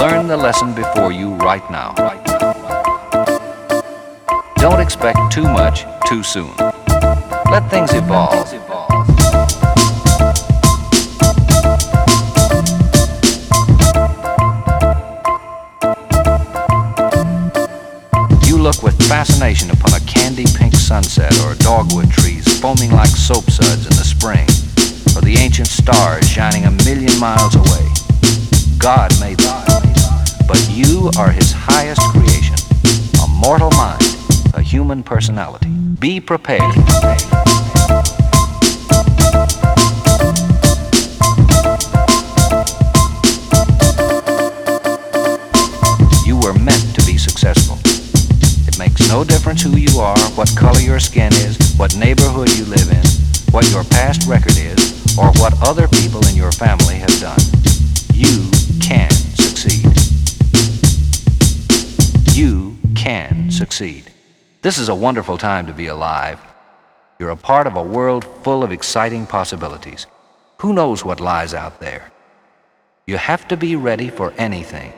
Learn the lesson before you right now. Don't expect too much too soon. Let things evolve. You look with fascination upon a candy pink sunset or dogwood trees foaming like soap suds in the spring, or the ancient stars shining a million miles away. God made them, but you are his highest creation, a mortal mind, a human personality. Be prepared. You were meant to be successful. It makes no difference who you are, what color your skin is, what neighborhood you live in, what your past record is, or what other people in your family have done. You can can succeed. This is a wonderful time to be alive. You're a part of a world full of exciting possibilities. Who knows what lies out there? You have to be ready for anything.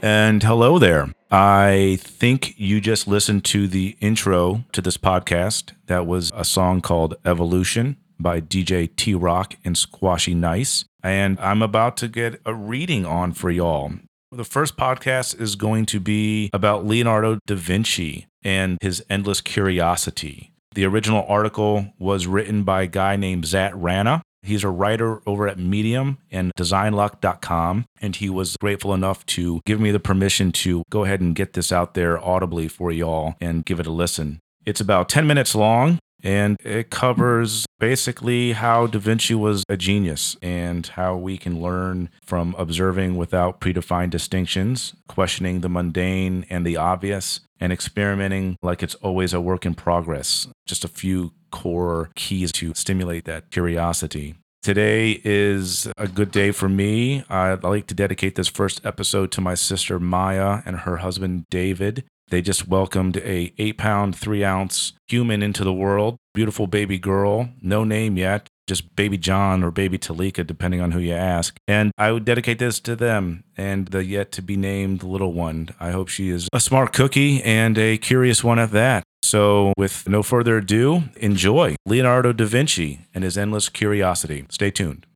And hello there. I think you just listened to the intro to this podcast. That was a song called Evolution by DJ T Rock and Squashy Nice. And I'm about to get a reading on for y'all. The first podcast is going to be about Leonardo da Vinci and his endless curiosity. The original article was written by a guy named Zat Rana. He's a writer over at Medium and designluck.com. And he was grateful enough to give me the permission to go ahead and get this out there audibly for y'all and give it a listen. It's about 10 minutes long and it covers basically how Da Vinci was a genius and how we can learn from observing without predefined distinctions, questioning the mundane and the obvious, and experimenting like it's always a work in progress. Just a few core keys to stimulate that curiosity. Today is a good day for me. I'd like to dedicate this first episode to my sister Maya and her husband David. They just welcomed a eight pound, three ounce human into the world. Beautiful baby girl, no name yet, just baby John or baby Talika, depending on who you ask. And I would dedicate this to them and the yet to be named little one. I hope she is a smart cookie and a curious one at that. So, with no further ado, enjoy Leonardo da Vinci and his endless curiosity. Stay tuned.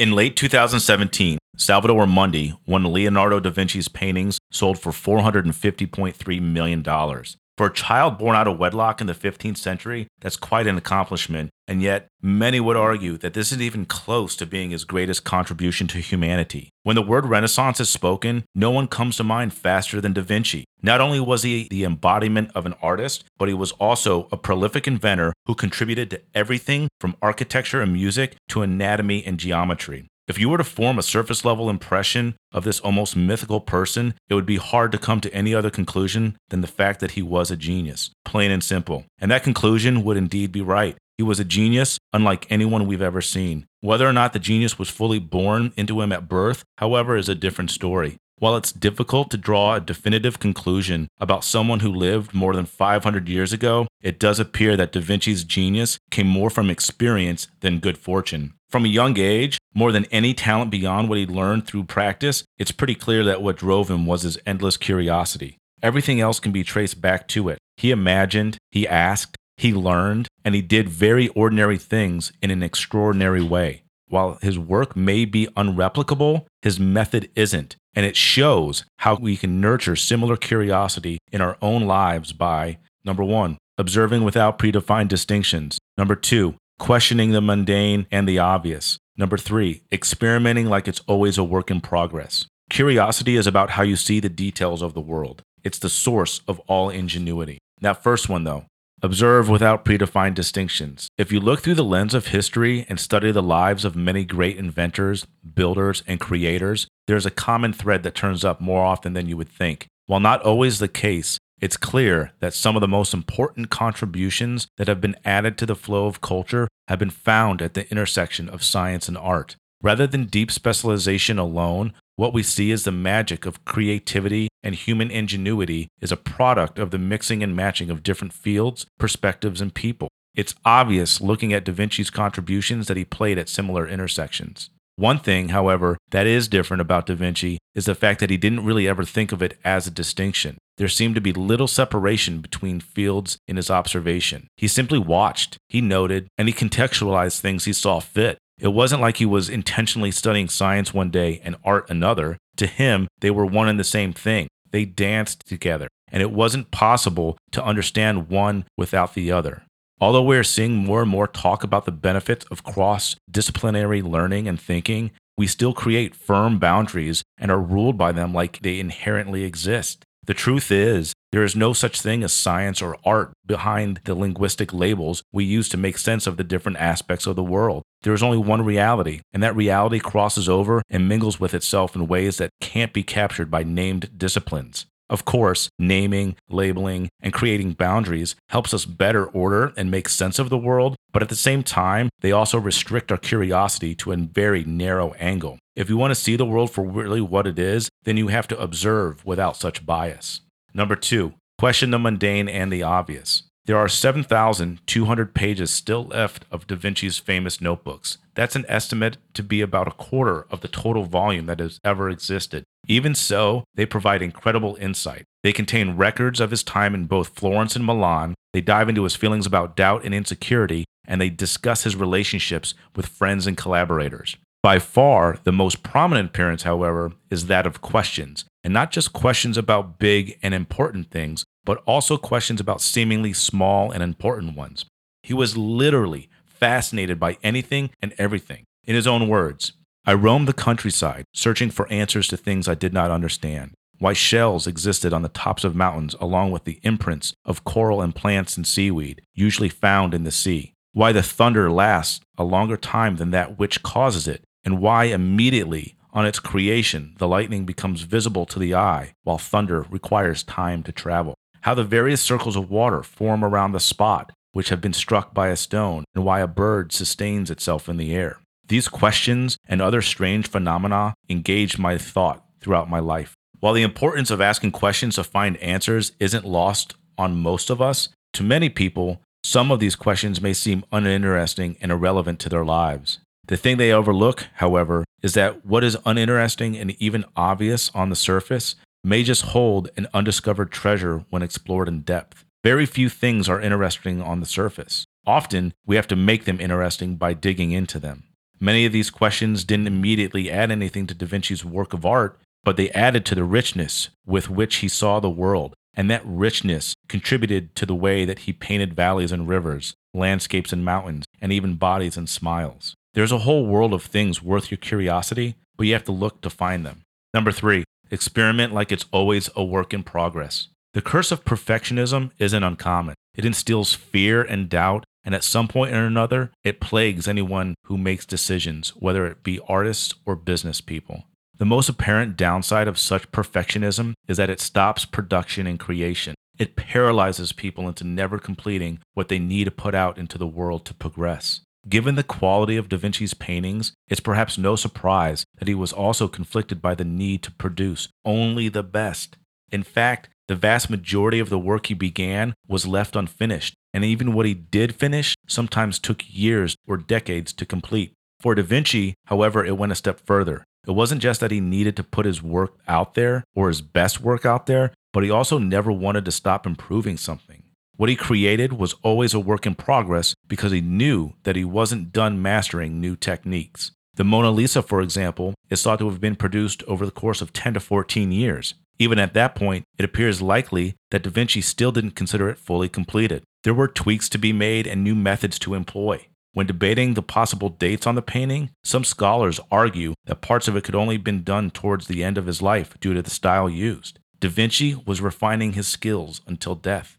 In late 2017, Salvador Mundi, one of Leonardo da Vinci's paintings, sold for $450.3 million. For a child born out of wedlock in the 15th century, that's quite an accomplishment, and yet many would argue that this isn't even close to being his greatest contribution to humanity. When the word Renaissance is spoken, no one comes to mind faster than Da Vinci. Not only was he the embodiment of an artist, but he was also a prolific inventor who contributed to everything from architecture and music to anatomy and geometry. If you were to form a surface level impression of this almost mythical person, it would be hard to come to any other conclusion than the fact that he was a genius, plain and simple. And that conclusion would indeed be right. He was a genius unlike anyone we've ever seen. Whether or not the genius was fully born into him at birth, however, is a different story. While it's difficult to draw a definitive conclusion about someone who lived more than 500 years ago, it does appear that Da Vinci's genius came more from experience than good fortune. From a young age, more than any talent beyond what he learned through practice, it's pretty clear that what drove him was his endless curiosity. Everything else can be traced back to it. He imagined, he asked, he learned, and he did very ordinary things in an extraordinary way. While his work may be unreplicable, his method isn't. And it shows how we can nurture similar curiosity in our own lives by number one, observing without predefined distinctions. Number two, questioning the mundane and the obvious. Number three, experimenting like it's always a work in progress. Curiosity is about how you see the details of the world. It's the source of all ingenuity. That first one, though, observe without predefined distinctions. If you look through the lens of history and study the lives of many great inventors, builders, and creators, there's a common thread that turns up more often than you would think. While not always the case, it's clear that some of the most important contributions that have been added to the flow of culture have been found at the intersection of science and art. Rather than deep specialization alone, what we see is the magic of creativity and human ingenuity is a product of the mixing and matching of different fields, perspectives, and people. It's obvious looking at Da Vinci's contributions that he played at similar intersections. One thing, however, that is different about Da Vinci is the fact that he didn't really ever think of it as a distinction. There seemed to be little separation between fields in his observation. He simply watched, he noted, and he contextualized things he saw fit. It wasn't like he was intentionally studying science one day and art another. To him, they were one and the same thing. They danced together, and it wasn't possible to understand one without the other. Although we are seeing more and more talk about the benefits of cross disciplinary learning and thinking, we still create firm boundaries and are ruled by them like they inherently exist. The truth is, there is no such thing as science or art behind the linguistic labels we use to make sense of the different aspects of the world. There is only one reality, and that reality crosses over and mingles with itself in ways that can't be captured by named disciplines. Of course, naming, labeling, and creating boundaries helps us better order and make sense of the world, but at the same time, they also restrict our curiosity to a very narrow angle. If you want to see the world for really what it is, then you have to observe without such bias. Number two, question the mundane and the obvious. There are 7,200 pages still left of Da Vinci's famous notebooks. That's an estimate to be about a quarter of the total volume that has ever existed. Even so, they provide incredible insight. They contain records of his time in both Florence and Milan. They dive into his feelings about doubt and insecurity, and they discuss his relationships with friends and collaborators. By far, the most prominent appearance, however, is that of questions, and not just questions about big and important things, but also questions about seemingly small and important ones. He was literally fascinated by anything and everything. In his own words, I roamed the countryside, searching for answers to things I did not understand. Why shells existed on the tops of mountains, along with the imprints of coral and plants and seaweed, usually found in the sea. Why the thunder lasts a longer time than that which causes it, and why immediately on its creation the lightning becomes visible to the eye, while thunder requires time to travel. How the various circles of water form around the spot which have been struck by a stone, and why a bird sustains itself in the air. These questions and other strange phenomena engaged my thought throughout my life. While the importance of asking questions to find answers isn't lost on most of us, to many people, some of these questions may seem uninteresting and irrelevant to their lives. The thing they overlook, however, is that what is uninteresting and even obvious on the surface may just hold an undiscovered treasure when explored in depth. Very few things are interesting on the surface. Often, we have to make them interesting by digging into them. Many of these questions didn't immediately add anything to Da Vinci's work of art, but they added to the richness with which he saw the world, and that richness contributed to the way that he painted valleys and rivers, landscapes and mountains, and even bodies and smiles. There's a whole world of things worth your curiosity, but you have to look to find them. Number three, experiment like it's always a work in progress. The curse of perfectionism isn't uncommon. It instills fear and doubt and at some point or another, it plagues anyone who makes decisions, whether it be artists or business people. The most apparent downside of such perfectionism is that it stops production and creation. It paralyzes people into never completing what they need to put out into the world to progress. Given the quality of Da Vinci's paintings, it's perhaps no surprise that he was also conflicted by the need to produce only the best. In fact, the vast majority of the work he began was left unfinished, and even what he did finish sometimes took years or decades to complete. For Da Vinci, however, it went a step further. It wasn't just that he needed to put his work out there or his best work out there, but he also never wanted to stop improving something. What he created was always a work in progress because he knew that he wasn't done mastering new techniques. The Mona Lisa, for example, is thought to have been produced over the course of 10 to 14 years. Even at that point, it appears likely that Da Vinci still didn't consider it fully completed. There were tweaks to be made and new methods to employ. When debating the possible dates on the painting, some scholars argue that parts of it could only have been done towards the end of his life due to the style used. Da Vinci was refining his skills until death.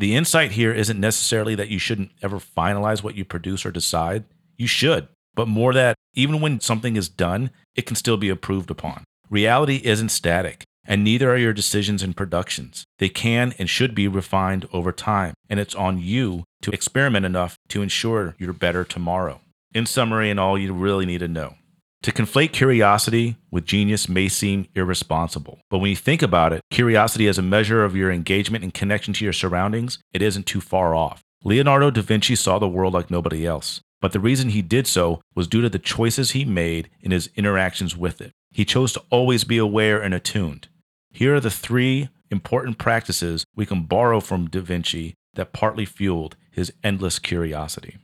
The insight here isn't necessarily that you shouldn't ever finalize what you produce or decide. You should, but more that even when something is done, it can still be improved upon. Reality isn't static and neither are your decisions and productions. They can and should be refined over time, and it's on you to experiment enough to ensure you're better tomorrow. In summary, and all you really need to know. To conflate curiosity with genius may seem irresponsible, but when you think about it, curiosity as a measure of your engagement and connection to your surroundings, it isn't too far off. Leonardo da Vinci saw the world like nobody else. but the reason he did so was due to the choices he made in his interactions with it. He chose to always be aware and attuned. Here are the three important practices we can borrow from Da Vinci that partly fueled his endless curiosity.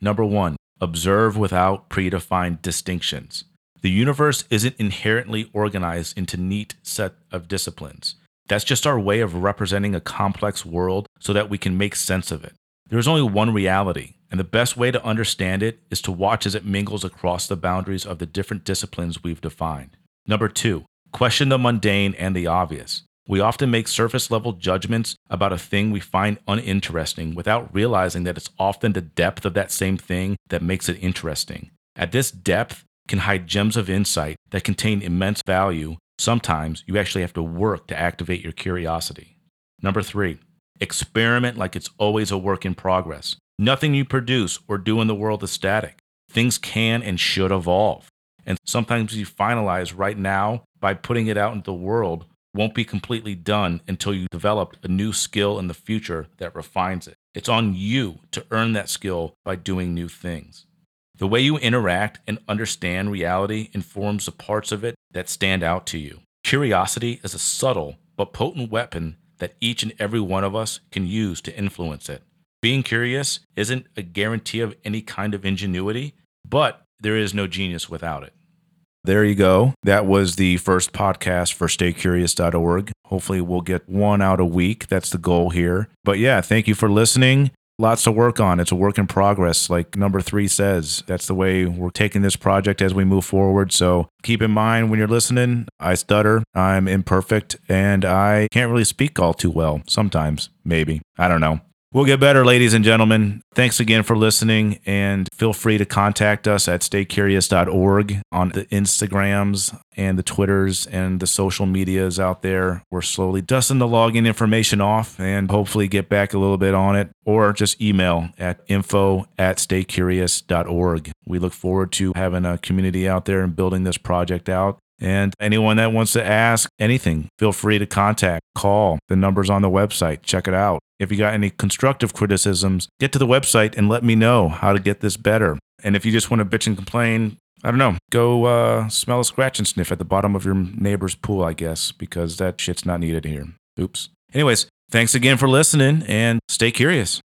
Number one, observe without predefined distinctions. The universe isn't inherently organized into neat set of disciplines. That's just our way of representing a complex world so that we can make sense of it. There is only one reality, and the best way to understand it is to watch as it mingles across the boundaries of the different disciplines we've defined. Number two, question the mundane and the obvious. We often make surface level judgments about a thing we find uninteresting without realizing that it's often the depth of that same thing that makes it interesting. At this depth can hide gems of insight that contain immense value. Sometimes you actually have to work to activate your curiosity. Number three, experiment like it's always a work in progress. Nothing you produce or do in the world is static. Things can and should evolve. And sometimes you finalize right now by putting it out into the world won't be completely done until you develop a new skill in the future that refines it. It's on you to earn that skill by doing new things. The way you interact and understand reality informs the parts of it that stand out to you. Curiosity is a subtle but potent weapon that each and every one of us can use to influence it. Being curious isn't a guarantee of any kind of ingenuity, but there is no genius without it. There you go. That was the first podcast for staycurious.org. Hopefully, we'll get one out a week. That's the goal here. But yeah, thank you for listening. Lots to work on. It's a work in progress, like number three says. That's the way we're taking this project as we move forward. So keep in mind when you're listening, I stutter, I'm imperfect, and I can't really speak all too well. Sometimes, maybe. I don't know. We'll get better, ladies and gentlemen. Thanks again for listening, and feel free to contact us at staycurious.org on the Instagrams and the Twitters and the social medias out there. We're slowly dusting the login information off and hopefully get back a little bit on it, or just email at info at staycurious.org. We look forward to having a community out there and building this project out. And anyone that wants to ask anything, feel free to contact, call. The number's on the website. Check it out. If you got any constructive criticisms, get to the website and let me know how to get this better. And if you just want to bitch and complain, I don't know, go uh, smell a scratch and sniff at the bottom of your neighbor's pool, I guess, because that shit's not needed here. Oops. Anyways, thanks again for listening and stay curious.